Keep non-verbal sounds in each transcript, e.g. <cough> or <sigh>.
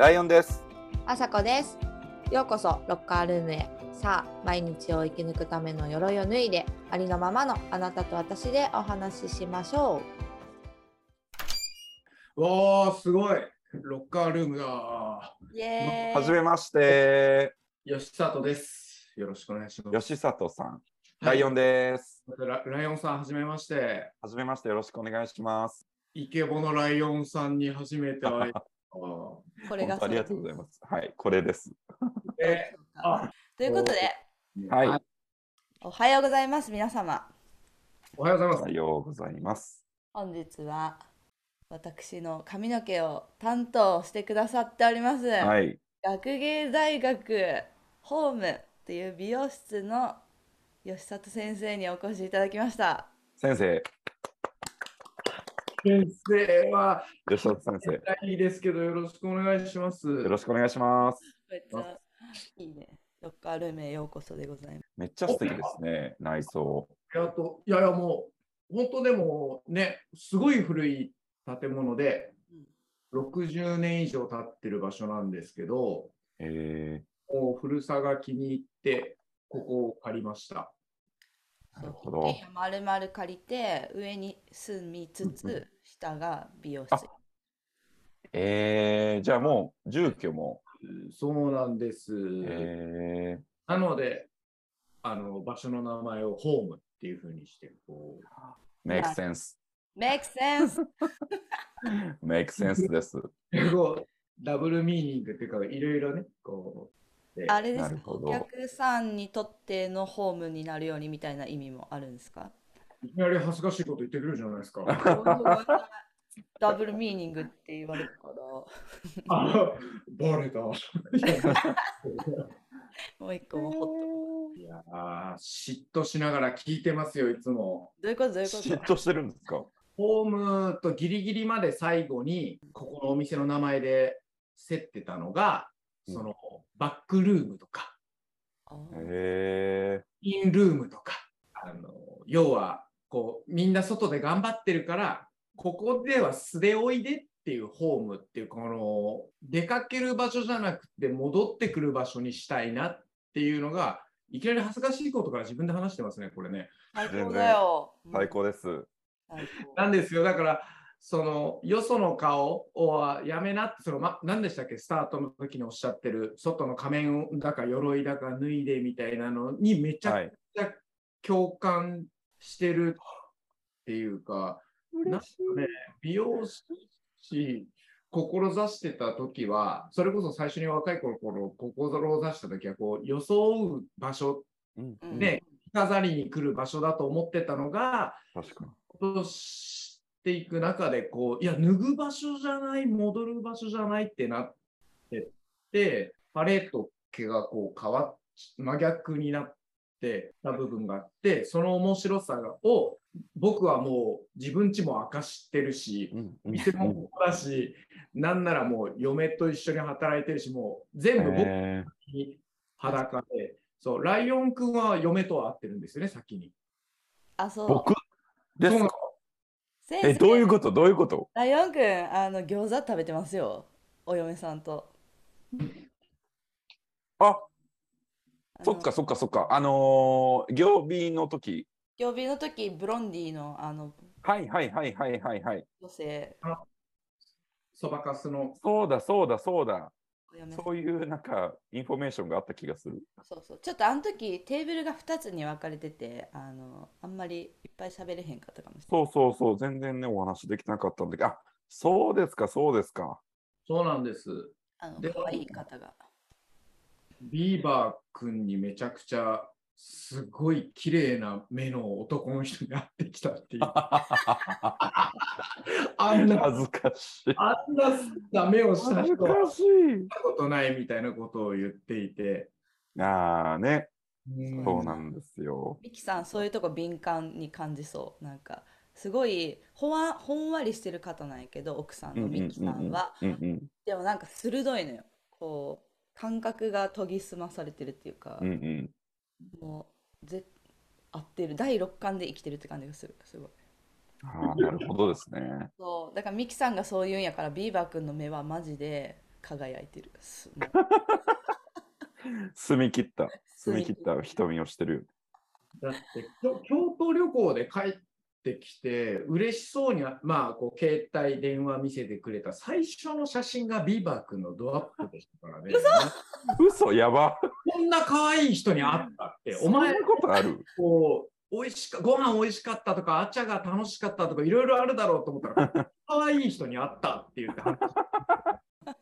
ライオンです。あさこです。ようこそロッカールームへ。さあ、毎日を生き抜くための鎧を脱いで、ありのままのあなたと私でお話ししましょわあ、すごい。ロッカールームだ。う。イエはじめまして、吉里です。よろしくお願いします。吉里さん。はいライオンです。ラライオンさん、はじめまして。はじめまして、よろしくお願いします。イケボのライオンさんに初めて会。これがありがとうございます。はい、これです。えあということで、はい、おはようございます、皆様。おはようございますおは。ようございます。本日は私の髪の毛を担当してくださっております。はい、学芸大学ホームっていう美容室の吉里先生にお越しいただきました。先生、先生は、吉里先生、いいですけど、よろしくお願いします。よろしくお願いします。めっちゃいいね。ロッカールームへようこそでございます。めっちゃ素敵ですね、内装。やっと、いやいや、もう、本当でもね、すごい古い建物で、60年以上経ってる場所なんですけど、えもう古さが気に入って、ここを借りました。ー、なるほど。部屋丸々借りて上に住みつうんうつ下が美容あ室。えー、じゃあもう住居も、そうなんです。えー、なので、あの場所の名前をホームっていうふうにして、こう、make sense。Make sense! <laughs> make sense です。こうダブルミーニングっていうか、いろいろね、こあれですか？なるほどお客さんにとってのホームになるようにみたいな意味もあるんですか？いきなり恥ずかしいこと言ってくるじゃないですか。ダブルミーニングって言われるから、あバレた。<laughs> もう一個もホット。いやー嫉妬しながら聞いてますよ、いつも。どういうこと？どういうこと？嫉妬してるんですか？ホームとギリギリまで最後に、ここのお店の名前で競ってたのが、うんそのバックルームとか、インルームとか、あの要はこうみんな外で頑張ってるから、ここでは素でおいでっていうホームっていう、この出かける場所じゃなくて戻ってくる場所にしたいなっていうのが、いきなり恥ずかしいことから自分で話してますね、これね。最高だよ。ー、最高です。なんですよ、だから、そのよその顔をやめなって、そのま、何でしたっけ、スタートの時におっしゃってる、外の仮面だか鎧だか脱いでみたいなのにめちゃくちゃ共感してるっていうか、なんかね、美容師、志してた時は、それこそ最初に若い頃、志した時は、こう、装う場所、うん、うんね飾りに来る場所だと思ってたのが、確かていく中でこういや脱ぐ場所じゃない戻る場所じゃないってなってってパレート毛がこう変わっ真逆になってた部分があってその面白さを僕はもう自分家も明かしてるし店もここだしなんならもう嫁と一緒に働いてるしもう全部僕えに裸でそうライオン君は嫁とは会ってるんですよね先に。あ、そう。ー僕？ですか？先生え、どういうこと？どういうこと？ライオンくん、あの、餃子食べてますよ。お嫁さんと。あ、そっかそっかそっか。あのー、行日の時。曜日の時、ブロンディのあのはいはいはいはいはいはい。女性、そばかすのそうだそうだそうだ。そういうなんかインフォメーションがあった気がする。そうそう。ちょっとあの時、テーブルが2つに分かれてて、あの、あんまりいっぱい喋れへんかったかもしれない。そうそうそう。全然ね、お話できなかったんだけど、あ、そうですかそうですか。そうなんです。あの、で可愛い方が。ビーバー君にめちゃくちゃすごい綺麗な目の男の人に会ってきたっていう。<laughs> あんな、恥ずかしい。あんなダメをした恥ず人は会っかしい。たことないみたいなことを言っていて。ああね、うんそうなんですよ。ミキさん、そういうとこ敏感に感じそう。なんか、すごいほわほんわりしてる方なんやけど、奥さんのミキさんは。うんうんでもなんか鋭いのよ。こう、感覚が研ぎ澄まされてるっていうかうんう、んもう、ぜ合ってる。第六感で生きてるって感じがする。すごい。ああ、なるほどですね。そう。だからミキさんがそう言うんやから、ビーバー君の目はマジで輝いてる。す <laughs> 澄み切った、<laughs> 澄み切った瞳をしてる。だって京 <laughs> 京都旅行で帰ってきて嬉しそうにまあこう携帯電話見せてくれた最初の写真がビーバー君のドアップでしたからね。嘘！やば。こんな可愛い人に会ったって。お前そんなことある？こう美味しかご飯美味しかったとかあちゃが楽しかったとかいろいろあるだろうと思ったら <laughs> 可愛い人に会ったって言って話。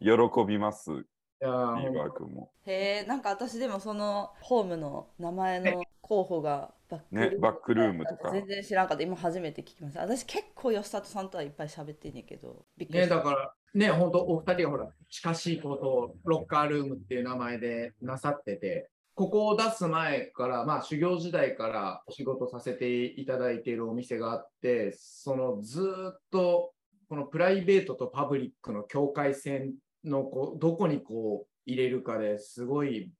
喜びます、ビいやーーバー君も。へえ、なんか私でもそのホームの名前の候補がバックねバックルームとか全然知らんかった。今初めて聞きました。私結構吉里さんとはいっぱい喋ってんねんけど、びっくりね、した。だからね、本当お二人がほら、近しいことをロッカールームっていう名前でなさってて、ここを出す前から、まあ修行時代からお仕事させていただいているお店があって、そのずーっとこのプライベートとパブリックの境界線のこうどこにこう入れるかですごい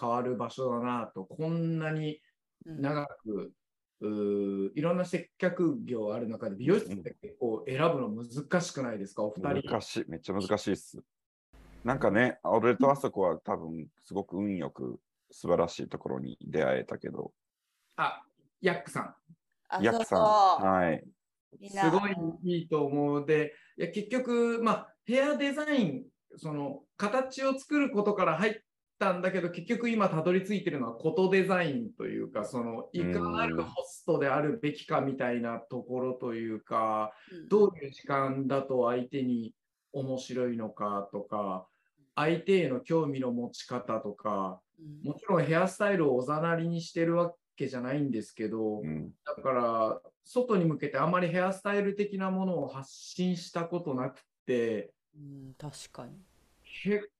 変わる場所だなと、こんなにうん長く、うーいろんな接客業ある中で美容室って結構選ぶの難しくないですか、お二人。難しい、めっちゃ難しいっす。なんかね、俺とあそこは多分すごく運よく素晴らしいところに出会えたけど、あ、ヤックさん。あ、ヤクさん、はい。すごいいいと思う。で、いや結局、まあ、ヘアデザイン、その形を作ることから入ったんだけど、結局今たどり着いてるのはことデザインというか、そのいかなるホストであるべきかみたいなところというか、うん。どういう時間だと相手に面白いのかとか、相手への興味の持ち方とか、うん。もちろんヘアスタイルをおざなりにしてるわけじゃないんですけど、うん、だから、外に向けてあんまりヘアスタイル的なものを発信したことなくて、うん、確かに。結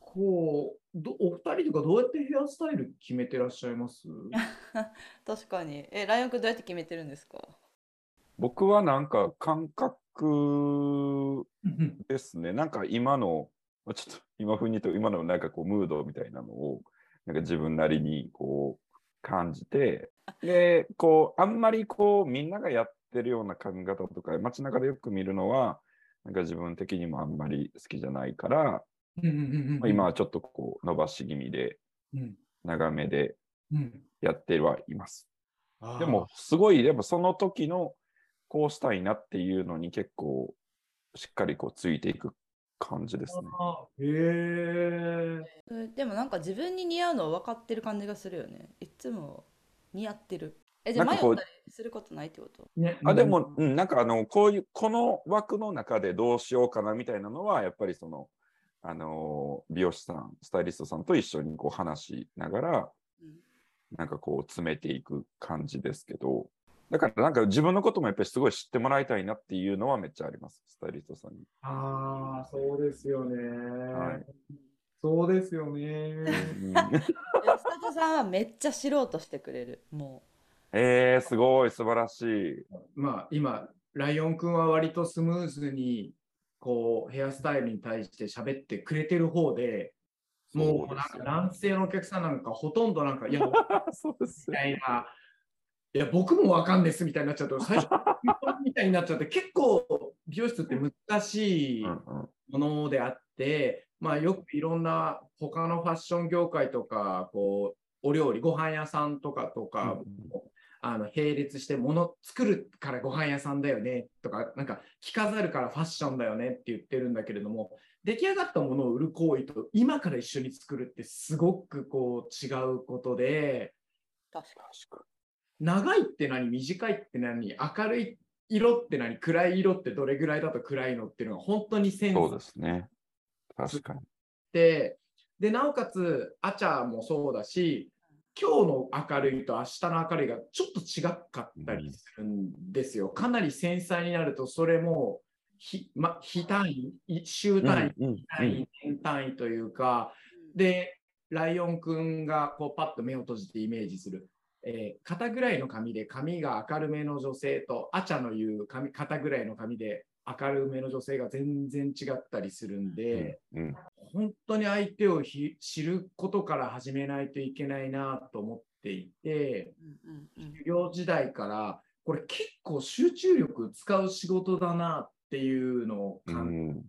構、どお二人とかどうやってヘアスタイル決めてらっしゃいます？<laughs> 確かに。え、ライオンくんどうやって決めてるんですか？僕はなんか感覚ですね。なんか今の、まあちょっと今風に言うと今のなんかこうムードみたいなのをなんか自分なりにこう感じて、で、こうあんまりこうみんながやってるような髪型とか街中でよく見るのは、なんか自分的にもあんまり好きじゃないから、まあ今はちょっとこう伸ばし気味でうん長めでうんやってはいます。でも、すごい、でもその時のこうしたいなっていうのに結構しっかりこうついていく感じですね。へでもなんか自分に似合うの分かってる感じがするよね。いつも似合ってる。え、じゃあなんかこう迷ったりすることないってこと？ねあでも、うん、なんかあの、こういう、この枠の中でどうしようかなみたいなのは、やっぱりその、あの美容師さん、スタイリストさんと一緒にこう話しながら、うんなんかこう詰めていく感じですけど、だからなんか自分のこともやっぱりすごい知ってもらいたいなっていうのはめっちゃあります、スタイリストさんに。ああ、そうですよね。はいそうですよね。スタトさんはめっちゃ知ろうとしてくれる。もえー、すごい、素晴らしい。まあ今、ライオンくんは割とスムーズにこうヘアスタイルに対して喋ってくれてる方で、もうなんか男性のお客さんなんかほとんどなんか、いや、み <laughs> そうですよたいな、いや、僕もわかんですみたいになっちゃうと、<laughs> 最初、みたいになっちゃって、結構美容室って難しいものであって、まあ、よくいろんな他のファッション業界とか、こうお料理、ご飯屋さんとかとか、あの並列して物作るからご飯屋さんだよねとか、なんか着飾るからファッションだよねって言ってるんだけれども、出来上がったものを売る行為と今から一緒に作るってすごくこう違うことで、う、確か確か長いって何、短いって何、明るい色って何、暗い色ってどれぐらいだと暗いのっていうのが本当にセンスにそうですね。確かに。で、で、なおかつ、アチャもそうだし、今日の明るいと明日の明るいがちょっと違かったりするんですよ。かなり繊細になると、それも、ひま、日単位、い週単位、うんうん単位、年単位というか、で、ライオンくんがこうパッと目を閉じてイメージする。えー肩ぐらいの髪で髪が明るめの女性と、アチャの言う髪肩ぐらいの髪で明るめの女性が全然違ったりするんで、うん本当に相手をひ知ることから始めないといけないなと思っていて、うんうんうん。修行時代から、これ結構集中力使う仕事だなっていうのをう感じん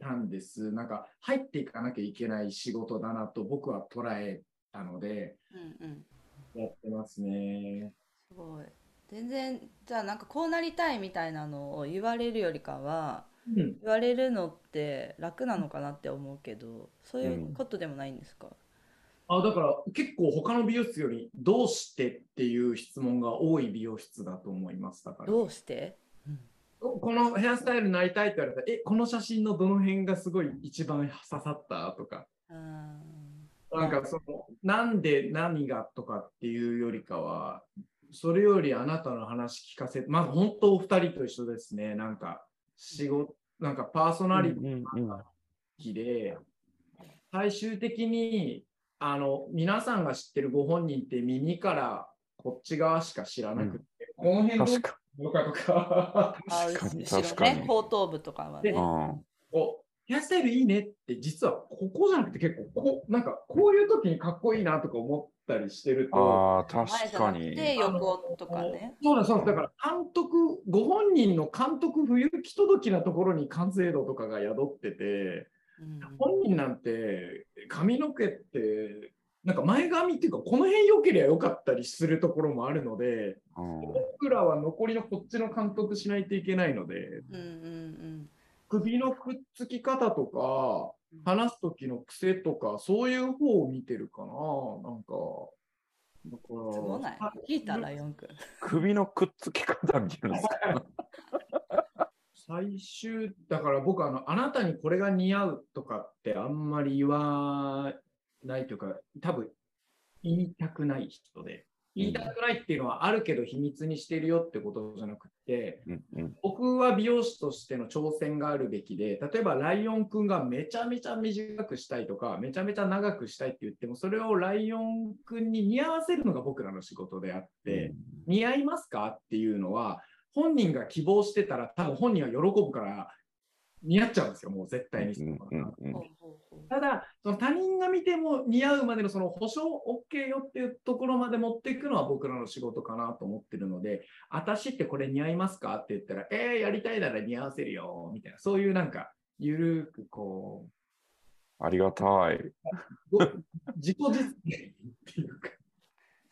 たんです。なんか入っていかなきゃいけない仕事だなと僕は捉えたので、うんうん。やってますね。すごい全然じゃあなんかこうなりたいみたいなのを言われるよりかはうん、言われるのって楽なのかなって思うけどそういうことでもないんですか、あだから結構他の美容室よりどうしてっていう質問が多い美容室だと思います。だから。どうして、このヘアスタイルになりたいって言われたら、え、この写真のどの辺がすごい一番刺さったとか、うん、なんかその、なんで何がとかっていうよりかは、それよりあなたの話聞かせて、まず本当お二人と一緒ですね。なんか仕事、なんかパーソナリティうんうんうん。きで、最終的にあの皆さんが知ってるご本人って耳からこっち側しか知らなくて、この辺のかとか、あ確かに。後ろ確かに。ね後頭部とかはね。おヘアスタイルいいねって実はここじゃなくて結構こうなんかこういう時にかっこいいなとか思ったりしてるとあ確かに。て横とかね。そうなんですそうだから監督ご本人の監督不行き届きなところに完成度とかが宿っててうん。本人なんて髪の毛ってなんか前髪っていうかこの辺良ければよかったりするところもあるのでうん。僕らは残りのこっちの監督しないといけないのでうんうん首のくっつき方とか話す時の癖とかそういう方を見てるかななんか。だからすごない？聞いたライオンくん首のくっつき方見るんですか？最終だから僕あのあなたにこれが似合うとかってあんまり言わないというか多分言いたくない人で言いたくないっていうのはあるけど秘密にしてるよってことじゃなくてうんうん。僕は美容師としての挑戦があるべきで例えばライオンくんがめちゃめちゃ短くしたいとかめちゃめちゃ長くしたいって言ってもそれをライオンくんに似合わせるのが僕らの仕事であって、似合いますかっていうのは本人が希望してたら多分本人は喜ぶから似合っちゃうんですよもう絶対に、ただその他人が見ても似合うまでのその保証 OK よっていうところまで持っていくのは僕らの仕事かなと思ってるので私ってこれ似合いますかって言ったらえー、やりたいなら似合わせるよみたいなそういうなんかゆるくこありがたい。自己実現っていうか。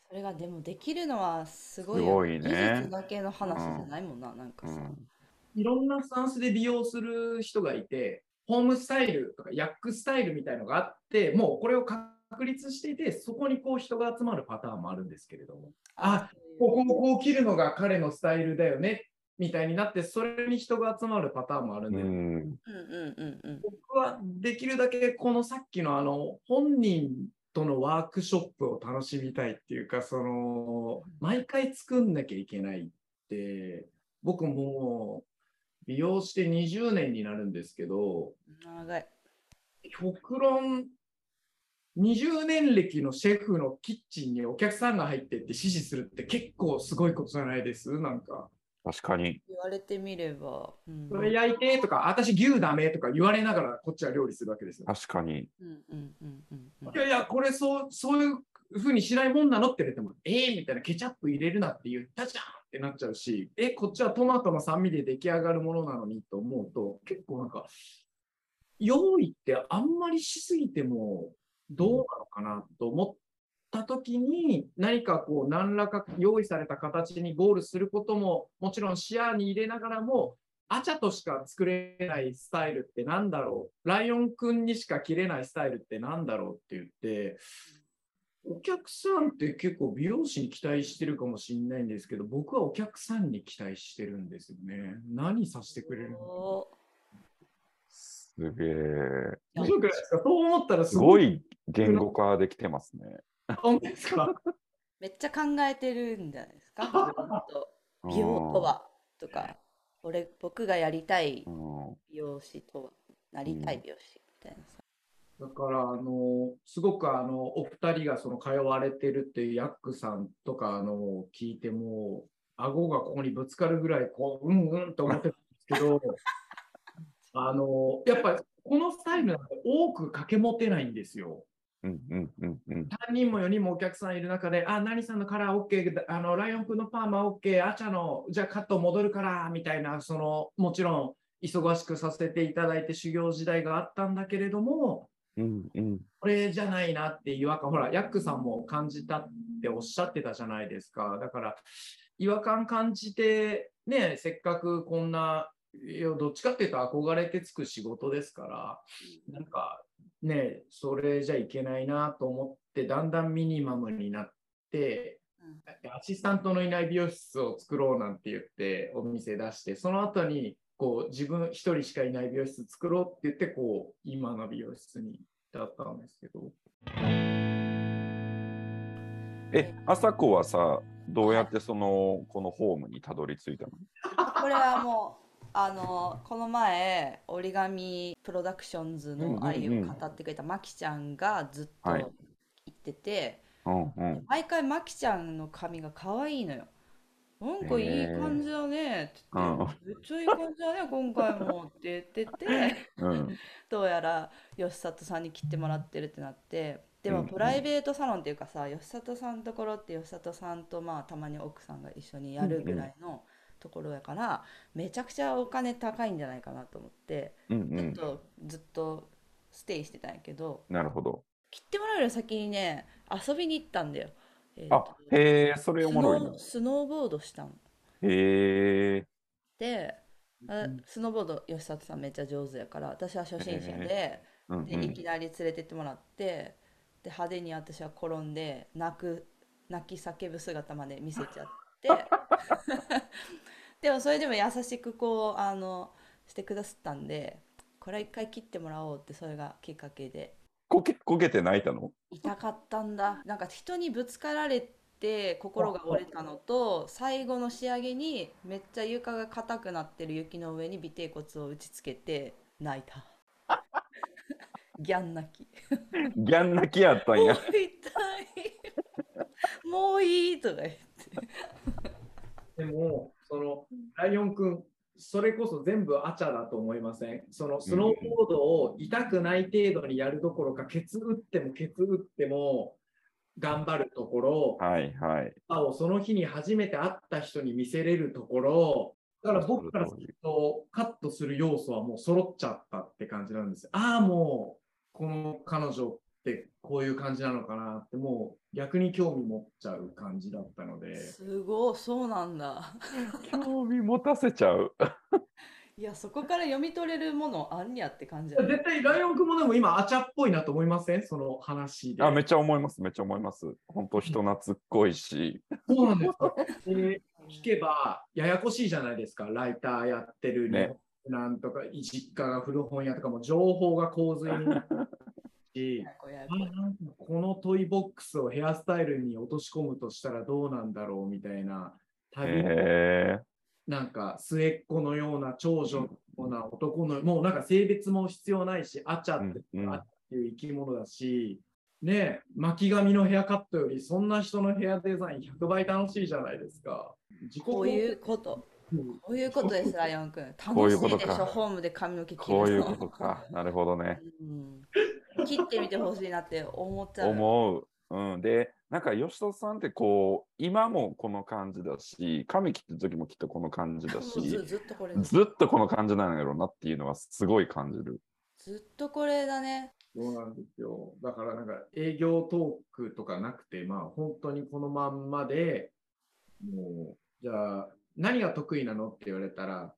それがでもできるのはすごいすごいね技術だけの話じゃないもんな、なんか。さ、うんいろんなスタンスで美容する人がいて、ホームスタイルとかヤックスタイルみたいのがあって、もうこれを確立していて、そこにこう人が集まるパターンもあるんですけれども、あこここう切るのが彼のスタイルだよねみたいになって、それに人が集まるパターンもあるんで、うん。うんうんうんうん。僕はできるだけこのさっきのあの本人とのワークショップを楽しみたいっていうか、その毎回作んなきゃいけないって、僕も美容して20年になるんですけど、長い極論20年歴のシェフのキッチンにお客さんが入ってって指示するって結構すごいことじゃないです？なんか。確かに。言われてみれば、うん、それ焼いてとか、私牛ダメとか言われながらこっちは料理するわけですよ。確かに。うんうんうんうんうんいやいや、これそうそういうふうにしないもんなのって言われても、えー、みたいなケチャップ入れるなって言ったじゃんってなっちゃうし、え、こっちはトマトの酸味で出来上がるものなのにと思うと、結構なんか、用意ってあんまりしすぎてもどうなのかなと思った時に、何かこう、何らか用意された形にゴールすることも、もちろん視野に入れながらも、アチャとしか作れないスタイルってなんだろう。ライオンくんにしか着れないスタイルってなんだろうって言って、お客さんって結構美容師に期待してるかもしれないんですけど、僕はお客さんに期待してるんですよね。何させてくれるのすげえ。面白くないですか？そう思ったらすすごごい。い言語化できてますね。本当ですか？めっちゃ考えてるんじゃないですか？<laughs> 美容とはとか俺僕がやりたいうん。美容師とはなりたい美容師みたいなさだから、あの、すごくあの、お二人がその通われてるっていうヤックさんとか、あの、聞いても、顎がここにぶつかるぐらい、こう、うんうんと思ってたんですけど、<laughs> あの、やっぱりこのスタイルなんて多く掛け持てないんですよ。うんうんうんうん。3人も4人もお客さんいる中で、あ、何さんのカラー OK、あのライオン君のパーマ OK、アチャの、じゃあカット戻るから、みたいな、その、もちろん忙しくさせていただいて修行時代があったんだけれども、うんうん。これじゃないなって違和感、ほら、ヤックさんも感じたっておっしゃってたじゃないですか。だから、違和感感じて、ね、せっかくこんな、いやどっちかっていうと憧れてつく仕事ですから、なんかね、それじゃいけないなと思って、だんだんミニマムになって、アシスタントのいない美容室を作ろうなんて言ってお店出して、その後にこう自分一人しかいない美容室作ろうって言って、こう今の美容室に至ったんですけど。え、朝子はさ、どうやってその、このホームにたどり着いたの？これはもうあのこの前折り紙プロダクションズの愛を語ってくれたまきちゃんがずっとはい言ってて、うんうん。毎回まきちゃんの髪が可愛いのよ。なんかいい感じだねって言って、めっちゃいい感じだね今回もって言っててうんどうやら吉里さんに切ってもらってるってなってでもプライベートサロンっていうかさ吉里さんのところって吉里さんとまあたまに奥さんが一緒にやるぐらいのところやからめちゃくちゃお金高いんじゃないかなと思ってうんうん。ちょっとずっとステイしてたんやけどなるほど。切ってもらうより先にね遊びに行ったんだよ。えーあと、へえ、それおスもろいなノー。スノーボードしたの。へえ。で、あスノーボード吉里さんめっちゃ上手やから私は初心者で,、うんでいきなり連れてってもらってで派手に私は転んで泣く泣き叫ぶ姿まで見せちゃって <laughs> <laughs> でもそれでも優しくこうあのしてくださったんでこれ一回切ってもらおうってそれがきっかけでこけ、こけて泣いたの？痛かったんだ。なんか人にぶつかられて心が折れたのと最後の仕上げにめっちゃ床が硬くなってる雪の上に尾てい骨を打ちつけて泣いた。ギャン泣き。ギャン泣きやったんもうや。痛い。もういい。とか言ってでも、そのライオンくん、それこそ全部アチャだと思いません？そのスノーボードを痛くない程度にやるどころか、ケツ打ってもケツ打っても頑張るところ、はいはい。歯をその日に初めて会った人に見せれるところ、だから僕からすると、カットする要素はもう揃っちゃったって感じなんですよ。ああ、もう、この彼女ってこういう感じなのかなって、もう逆に興味持っちゃう感じだったので。すごいそうなんだ興味持たせちゃう。<laughs> いやそこから読み取れるものあんにゃって感じ絶対ライオン君もでも今、アチャっぽいなと思いません？その話で。あ、めっちゃ思います。めっちゃ思います。本当人懐っこいし。そうなんですよ。<laughs> で聞けば、ややこしいじゃないですか。ライターやってるねなんとか、実家が古本屋とかも情報が洪水に <laughs> し、このトイボックスをヘアスタイルに落とし込むとしたらどうなんだろうみたいな、旅。なんか末っ子のような長女のような男の、もうなんか性別も必要ないし、あちゃって、うんうんあっていう生き物だし、ねえ、巻き髪のヘアカットよりそんな人のヘアデザイン100倍楽しいじゃないですか。自己こういうことうんこういうことですライオンくんこういう楽しことかいでしょホームで髪の毛切るこういうのことか。なるほどね。うん切ってみてほしいなって思っちゃう。思う。うん、で、なんか吉田さんってこう、今もこの感じだし、髪切ってる時もきっとこの感じだし、ずずっとこれずっとこの感じなんやろうなっていうのはすごい感じる。ずっとこれだね。そうなんですよ。だからなんか営業トークとかなくて、まあ本当にこのまんまで、もう、じゃあ何が得意なのって言われたら、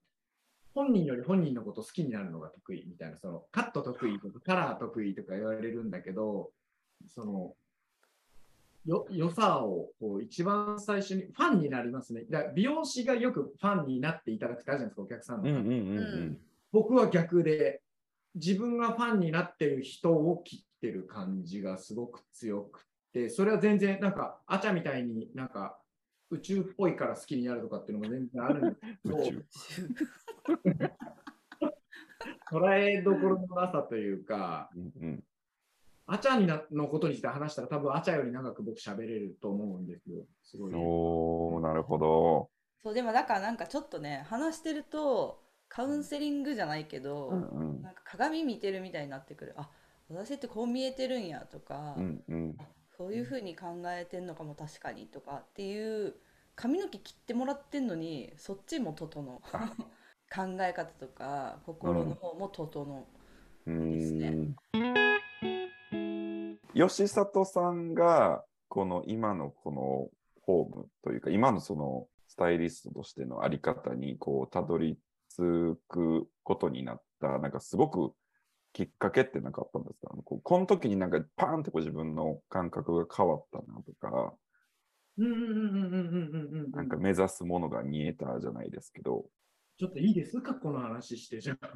本人より本人のこと好きになるのが得意みたいな、そのカット得意とかカラー得意とか言われるんだけど、その、よ良さをこう一番最初にファンになりますね。だから美容師がよくファンになっていただくってあるじゃないですか、お客さんの。うんうんうんううんん。僕は逆で、自分がファンになってる人を切ってる感じがすごく強くて、それは全然なんか、アチャみたいになんか宇宙っぽいから好きになるとかっていうのも全然あるんですけど。<laughs> <laughs> 捉えどころのなさというか、うんうんアチャになのことにして話したら多分アチャより長く僕喋れると思うんですよ。すごい。おー、なるほど。そうでもだからなんかちょっとね話してるとカウンセリングじゃないけど、うんうんなんか鏡見てるみたいになってくる。あ私ってこう見えてるんやとか、うんうんあそういうふうに考えてんのかも確かにとかっていう髪の毛切ってもらってんのにそっちも整うあ考え方とか心の方も整う。ですね。吉里さんがこの今のこのホームというか今のそのスタイリストとしてのあり方にこうたどり着くことになったなんかすごくきっかけってなかったんですか？ここの時になんかパーンってこう自分の感覚が変わったなとか。なんか目指すものが見えたじゃないですけど。ちょっといいです？かこの話してじゃあ。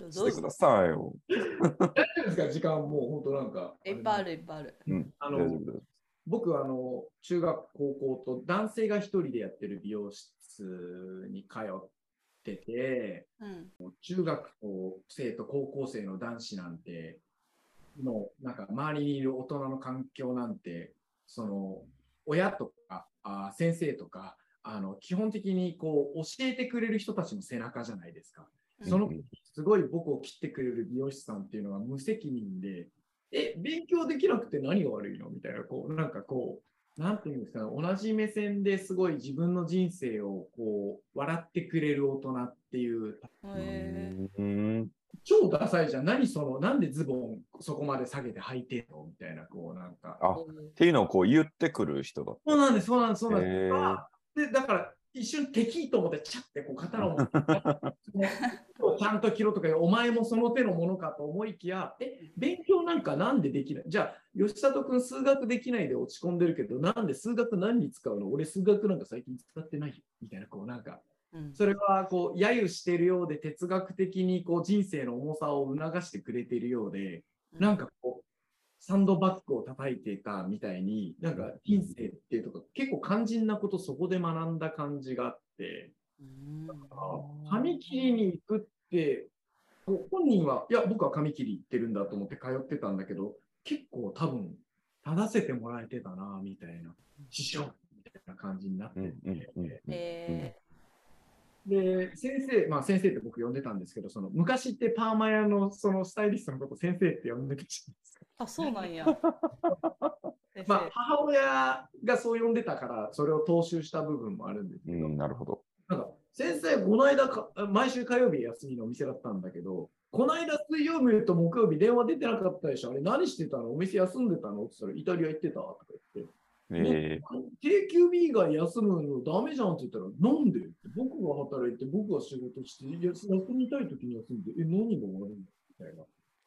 どうぞしてくださいよ。大丈夫ですか？時間もう本当なんか。いっぱいあるいっぱいある。うん、あの。僕あの中学高校と男性が一人でやってる美容室に通っててうん中学生と高校生の男子なんてのなんか周りにいる大人の環境なんてその親とかあ先生とかあの基本的にこう教えてくれる人たちの背中じゃないですか。そのうんすごい僕を切ってくれる美容師さんっていうのは無責任で、え、勉強できなくて何が悪いのみたいな、こう、なんかこう、なんていうんですかね、同じ目線ですごい自分の人生をこう、笑ってくれる大人っていう、超ダサいじゃん。何その、なんでズボンそこまで下げて履いてんのみたいな、こう、なんか。あっていうのをこう言ってくる人だっそうなんです、そうなんです、そうなんです。で、だから、一瞬敵と思って、チャってこう刀を持って、<laughs> ちゃんと着ろとか、お前もその手のものかと思いきや、え、勉強なんかなんでできない？じゃあ、吉里君数学できないで落ち込んでるけど、なんで数学何に使うの？俺数学なんか最近使ってないよ。みたいな、こうなんか、うん。それはこう、揶揄してるようで、哲学的にこう人生の重さを促してくれているようで、なんかこう、サンドバッグを叩いてたみたいに、なんか人生っていうとか、結構肝心なことそこで学んだ感じがあって、うん。髪切りに行くって、本人は、いや、僕は髪切り行ってるんだと思って通ってたんだけど、結構多分、正せてもらえてたな、みたいな、師匠みたいな感じになってうんて、で、先生、まあ先生って僕呼んでたんですけど、その昔ってパーマ屋のそのスタイリストのこと先生って呼んでたじあ、そうなんや。<laughs> まあ母親がそう呼んでたから、それを踏襲した部分もあるんですけど、うん、なるほど。なんか、先生、この間か、毎週火曜日休みのお店だったんだけど、この間水曜日と木曜日電話出てなかったでしょ。あれ何してたの？お店休んでたの？って言ったら、イタリア行ってたとか言って、え定休日以外休むのダメじゃんって言ったら、なんで？って僕が働いて、僕が仕事して、いや休みたい時に休んで、え、何が悪いの？みたいな。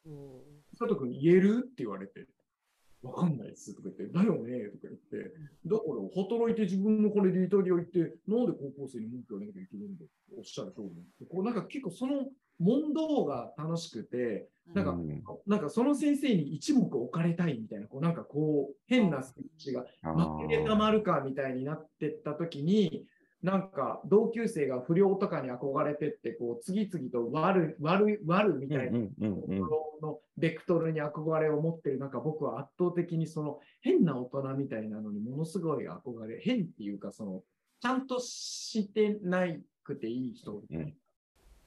お佐藤君言える？って言われて、わかんないっすとか言って、だよねとか言って、だから働いて自分の金でイタリア行って、なんで高校生に文句言わなきゃいけないんだっておっしゃる通りでこうなんか結構その問答が楽しくて、ーなんかうん。なんかその先生に一目置かれたいみたいな、こうなんかこう変なスイッチがあ負けてたまるかみたいになってった時に、なんか同級生が不良とかに憧れてって、こう次々と悪い、悪い、悪いみたいなうんうんうんうん。ところのベクトルに憧れを持ってる中、僕は圧倒的にその変な大人みたいなのにものすごい憧れ、変っていうか、そのちゃんとしてないくていい人。うん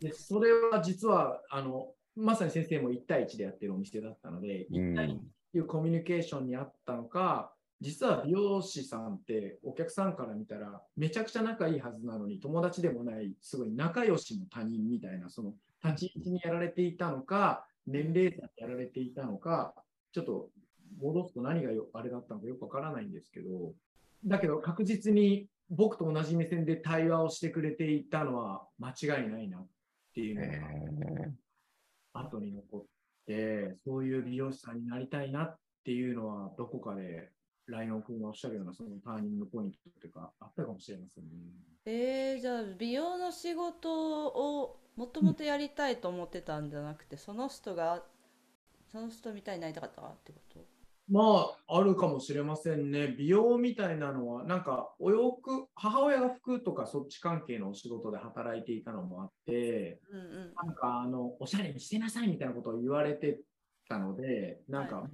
でそれは実はあの、まさに先生も1対1でやってるお店だったので、1対1っていうコミュニケーションにあったのか、実は美容師さんってお客さんから見たらめちゃくちゃ仲いいはずなのに友達でもないすごい仲良しの他人みたいなその立ち位置にやられていたのか年齢差でやられていたのかちょっと戻すと何がよあれだったのかよくわからないんですけどだけど確実に僕と同じ目線で対話をしてくれていたのは間違いないなっていうのがえ後に残って、そういう美容師さんになりたいなっていうのは、どこかで、ライオン君がおっしゃるような、そのターニングポイントというか、あったかもしれませんね。えー、じゃあ美容の仕事をもともとやりたいと思ってたんじゃなくて、その人がその人みたいになりたかったってこと？まあ、あるかもしれませんね。美容みたいなのは、なんか、お洋服、母親が服とかそっち関係のお仕事で働いていたのもあって、うんうんなんか、あの、おしゃれにしてなさいみたいなことを言われてたので、なんか、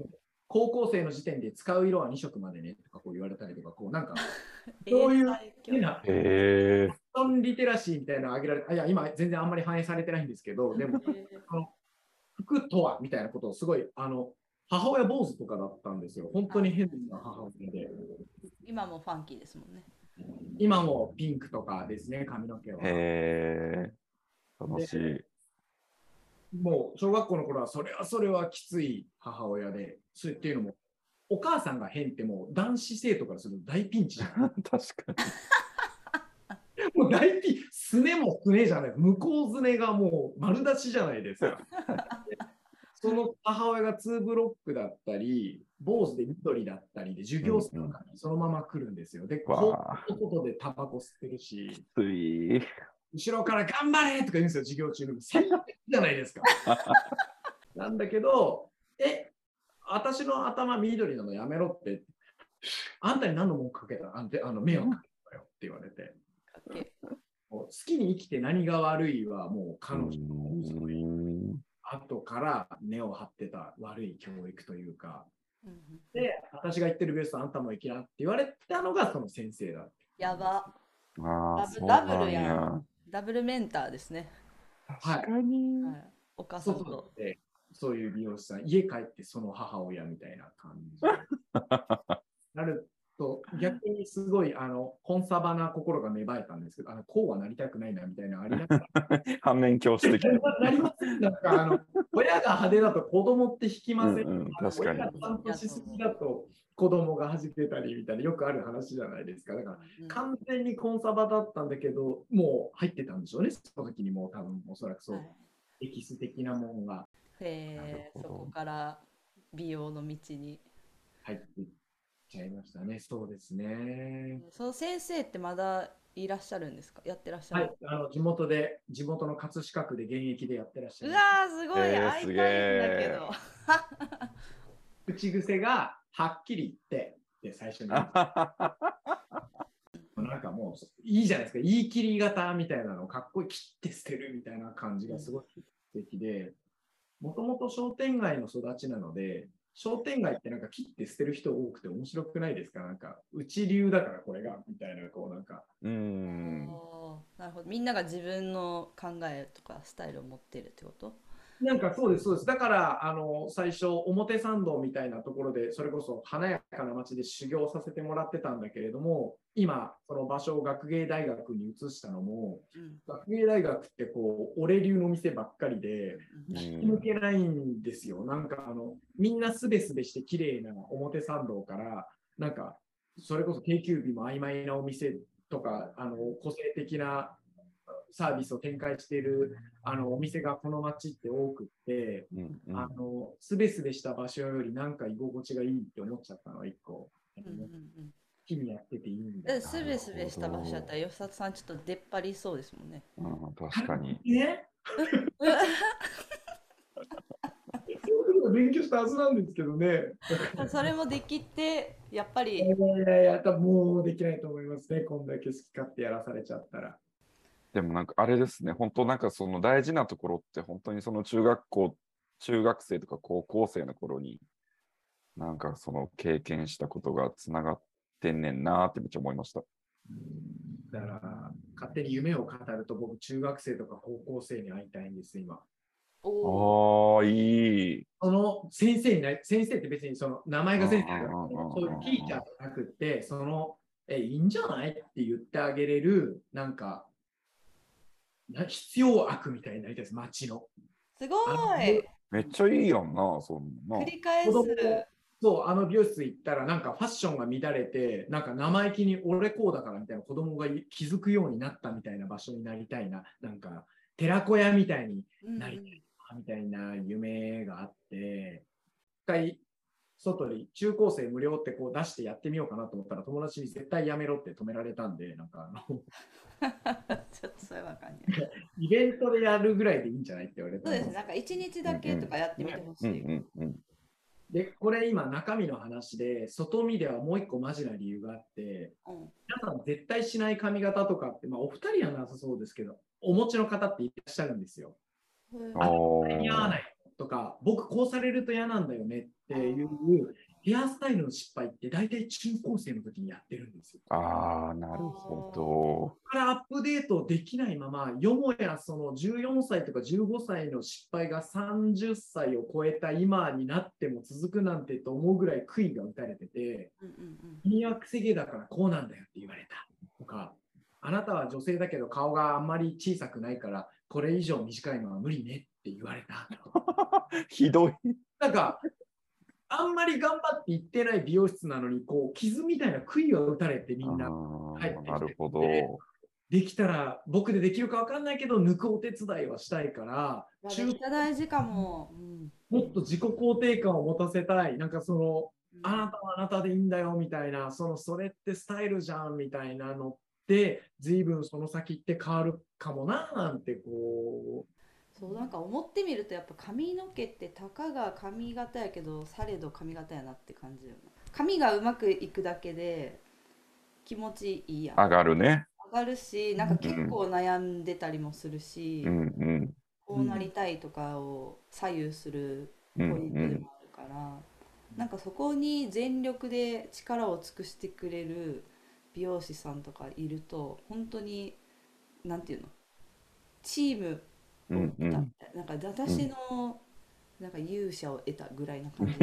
高校生の時点で使う色は2色までねとかこう言われたりとか、こうなんか、<laughs> そういう変なえファッションリテラシーみたいなの挙げられて、あいや、今全然あんまり反映されてないんですけど、<laughs> でも、え服とはみたいなことをすごい、あの、母親坊主とかだったんですよ。本当に変な母親で。ー今もファンキーですもんね。今もピンクとかですね、髪の毛は。へ楽しい。もう小学校の頃はそれはそれはきつい母親で、そうっていうのも、お母さんが変ってもう男子生徒からすると大ピンチじゃん。<laughs> 確かに。もう大ピン、すねもすねじゃない、向こうすねがもう丸出しじゃないですか。<laughs> その母親が2ブロックだったり、坊主で緑だったりで、授業生とかにそのまま来るんですよ。で、こう外でタバコ吸ってるし、つい。後ろから頑張れとか言うんですよ、授業中に。最悪じゃないですか。<laughs> なんだけど、え、私の頭緑なのやめろって、あんたに何の文句かけたあんてあの迷惑かけたよって言われて、好きに生きて何が悪いはもう彼女のうん後から根を張ってた悪い教育というか、うんうんで、私が言ってるベストあんたも生きなって言われたのがその先生だ。やば。ああ、ダブそうなんダブルややん。ダブルメンターですね。はい確かに。はい、お母さそうんと。で、そういう美容師さん、家帰ってその母親みたいな感じ。<laughs> なると、逆にすごいあのコンサバな心が芽生えたんですけど、あのこうはなりたくないなみたいなのありながら反面教師的。な。りませんなんかあの <laughs> 親が派手だと子供って引きません、うんうん確かに。親がちゃんとしすぎだと子供が弾けたりみたいなよくある話じゃないですか。だからうん。完全にコンサバだったんだけど、もう入ってたんでしょうね、その時にもう多分おそらくそう、はい。エキス的なものがへえ、そこから美容の道に。入っていっちゃいましたね。そうですね。その先生ってまだいらっしゃるんですか？やってらっしゃる、はい、あの地元で、地元の葛飾区で現役でやってらっしゃうる。わーすごい、えー会いたいんだけど。口癖がはっきり言って、で最初に。<laughs> なんかもういいじゃないですか、言い切り型みたいなのをかっこいい、切って捨てるみたいな感じがすごい素敵で、もともと商店街の育ちなので、商店街ってなんか切って捨てる人多くて面白くないですか？なんか、うち流だからこれが、みたいな、こうなんか、うん。なるほどみんなが自分の考えとかスタイルを持ってるってこと？なんかそうです、そうです。だから、あの、最初、表参道みたいなところで、それこそ華やかな街で修行させてもらってたんだけれども、今、その場所を学芸大学に移したのも、うん学芸大学ってこう、俺流の店ばっかりで、うん引き抜けないんですよ。なんかあの、みんなすべすべして綺麗な表参道から、なんか、それこそ定休日も曖昧なお店とか、あの、個性的なサービスを展開している、あの、お店がこの街って多くって、うんうんあの、すべすべした場所よりなんか居心地がいいって思っちゃったのは一個。うんうんうん木にやってていいんだすべすべした場所だったら吉里さんちょっと出っ張りそうですもんね。うん確かに。ね <laughs> そういうこと勉強したはずなんですけどね。それもできてやっぱりいやいやいや、多分もうできないと思いますね。こんだけ好き勝手やらされちゃったら。でもなんかあれですね、本当なんかその大事なところって本当にその中学校、中学生とか高校生の頃になんかその経験したことがつながってんねんなーってめっちゃ思いました。うんだから、勝手に夢を語ると僕、中学生とか高校生に会いたいんです、今。ああ、いい。その先生にな先生って別にその名前が先生だそういうティーチャーじゃなくて、その、え、いいんじゃないって言ってあげれる、なんか、な必要悪みたいになりたいです、街の。すごいめっちゃいいやんな、そんな。繰り返すそう、あの美容室行ったら、なんかファッションが乱れて、なんか生意気に俺こうだからみたいな子供が気づくようになったみたいな場所になりたいな、なんか寺子屋みたいにうんなりたいなみたいな夢があって、一回外に中高生無料ってこう出してやってみようかなと思ったら友達に絶対やめろって止められたんで、なんかあの <laughs> ちょっとそれわかんない。<laughs> イベントでやるぐらいでいいんじゃないって言われたそうですね、なんか一日だけとかやってみてほしうんい。うんうん。で、これ今中身の話で、外見ではもう一個マジな理由があって、うん。皆さん絶対しない髪型とかって、まあ、お二人はなさそうですけど、お持ちの方っていらっしゃるんですよ。あこれ似合わないとか、僕こうされると嫌なんだよねっていうヘアスタイルの失敗って大体中高生の時にやってるんですよ。ああ、なるほど。ここからアップデートできないまま、よもやその14歳とか15歳の失敗が30歳を超えた今になっても続くなんてと思うぐらい悔いが打たれてて、うんうん君はくせ毛だからこうなんだよって言われたとか、あなたは女性だけど顔があんまり小さくないからこれ以上短いのは無理ねって言われた。<laughs> ひどい。なんか、あんまり頑張って行ってない美容室なのに、こう、傷みたいな杭は打たれてみんな、あ入ってきてーなるほど。できたら、僕でできるか分かんないけど、抜くお手伝いはしたいから、中大事かも。うんもっと自己肯定感を持たせたい。なんかその、うんあなたはあなたでいいんだよみたいな、そのそれってスタイルじゃんみたいなのって、随分その先って変わるかもななんてこそうなんか思ってみるとやっぱ髪の毛ってたかが髪型やけどされど髪型やなって感じよな髪がうまくいくだけで気持ちいいやん上がるね。上がるしなんか結構悩んでたりもするし、うんうん。こうなりたいとかを左右するうんポイントでもあるから、なんかそこに全力で力を尽くしてくれる美容師さんとかいると本当になんていうの？チームをうんうんな,、なんか私のなんか勇者を得たぐらいな感じに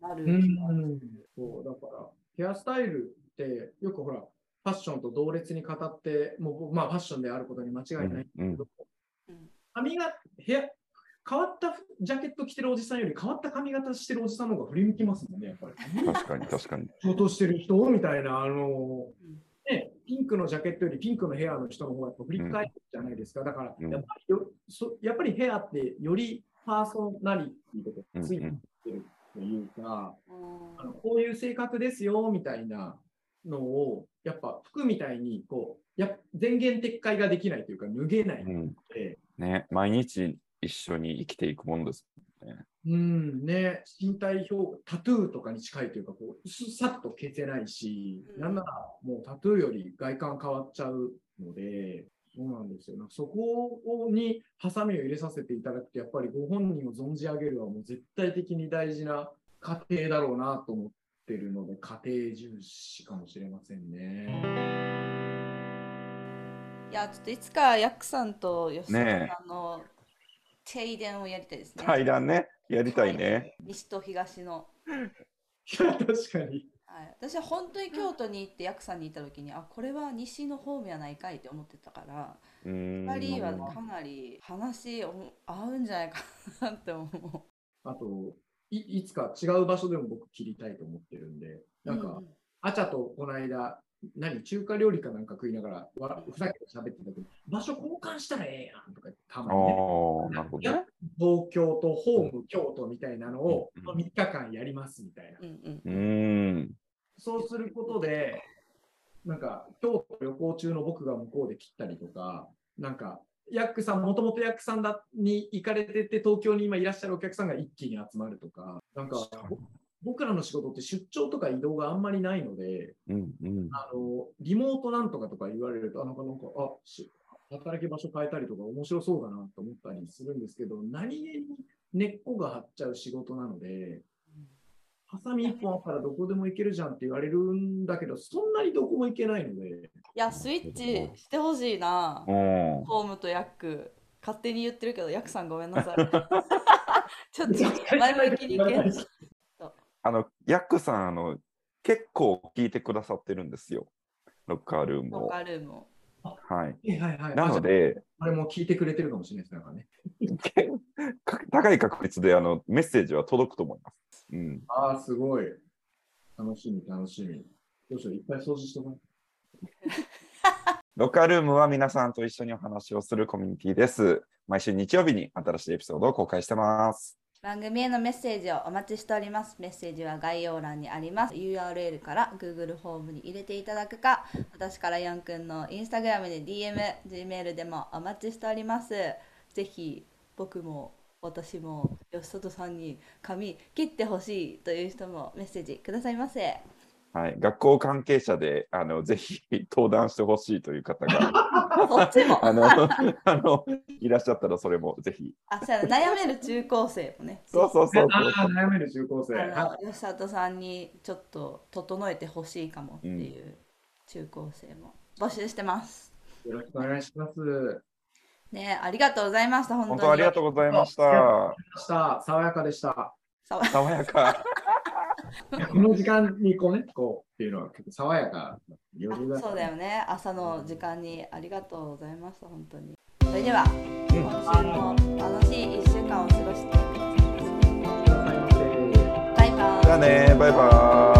なる。そう、だから、ヘアスタイルって、よくほら、ファッションと同列に語って、もう、まあ、ファッションであることに間違いないんだけうんど、うん髪が、ヘア、変わったジャケット着てるおじさんより変わった髪型してるおじさんの方が振り向きますもんね、やっぱり。確かに確かに。仕事してる人みたいな、あの、うんね、ピンクのジャケットよりピンクのヘアの人の方がやっぱ振り返るじゃないですか。だからうんやっぱりよ、そやっぱりヘアってよりパーソナリティとかついてるというか、あのこういう性格ですよみたいなのを、やっぱ服みたいにこうやっ前言撤回ができないというか、脱げないのうん。で、ね、毎日一緒に生きていくものです。うんね、身体表タトゥーとかに近いというかこう、すさっと消せないし、うんなんならもうタトゥーより外観変わっちゃうので、そうなんですよ。なんかそこにハサミを入れさせていただくと、やっぱりご本人を存じ上げるはもう絶対的に大事な過程だろうなと思ってるので、家庭重視かもしれませんね。いやちょっといつかヤックさんと吉田さんの停電をやりたいですね。対談ね、やりたいね。西と東の。いや、確かに。はい、私は本当に京都に行ってヤクさんに行った時にあこれは西の方面やないかいって思ってたからうーん2人はかなり話お合うんじゃないかなって思う。あとい、いつか違う場所でも僕切りたいと思ってるんで、なんか、うんあちゃとこの間、何、中華料理かなんか食いながら、わふざけて喋ってたけど、場所交換したらええやんとか言ってたあまにね。東京とホーム、京都みたいなのをうんまあ3日間やりますみたいな。うん。そうすることで、なんか、京都旅行中の僕が向こうで切ったりとか、なんか、ヤックさん、もともとヤックさんだに行かれてて、東京に今いらっしゃるお客さんが一気に集まるとか、なんか、ぼ僕らの仕事って出張とか移動があんまりないので、うんうん。あの、リモートなんとかとか言われると、あなんか、なんか、あ、し働き場所変えたりとか面白そうだなと思ったりするんですけど、何気に根っこが張っちゃう仕事なので、ハサミ一本あったらどこでも行けるじゃんって言われるんだけど、そんなにどこも行けないので、いやスイッチしてほしいな。うん。ホームとヤック。勝手に言ってるけどヤックさんごめんなさい。<laughs> ちょっと前向きに意見あの、ヤックさん、あの、結構聞いてくださってるんですよ。ロッカールームを。ロカルームをはい。はいはいはい。なので、あ、あれも聞いてくれてるかもしれないです、ね。か <laughs> 高い確率であのメッセージは届くと思います。うん。ああ、すごい。楽しみ、楽しみ。どうしよう、いっぱい掃除しとかないロッカールームは皆さんと一緒にお話をするコミュニティです。毎週日曜日に新しいエピソードを公開してます。番組へのメッセージをお待ちしております。メッセージは概要欄にあります。URL から Google フォームに入れていただくか、私からヤンくんの Instagram で DM、Gmail でもお待ちしております。ぜひ僕も私も吉里さんに髪切ってほしいという人もメッセージくださいませ。はい、学校関係者であのぜひ登壇してほしいという方が。<laughs> あのあのいらっしゃったらそれもぜひ。あ、そうやな悩める中高生もね。そうそうそう悩める中高生。あのは吉里さんにちょっと整えてほしいかもっていう中高生も募集してます。い。よろしくお願いします。ねありがとうございました。本当に。本当ありがとうございました。した。爽やかでした。爽やか。この時間にこうね、こうっていうのは結構爽やかな余裕だあそうだよね。朝の時間にありがとうございました。本当に。れではうん今週も楽しい1週間を過ごしてください。バイバイじゃあねバイバイ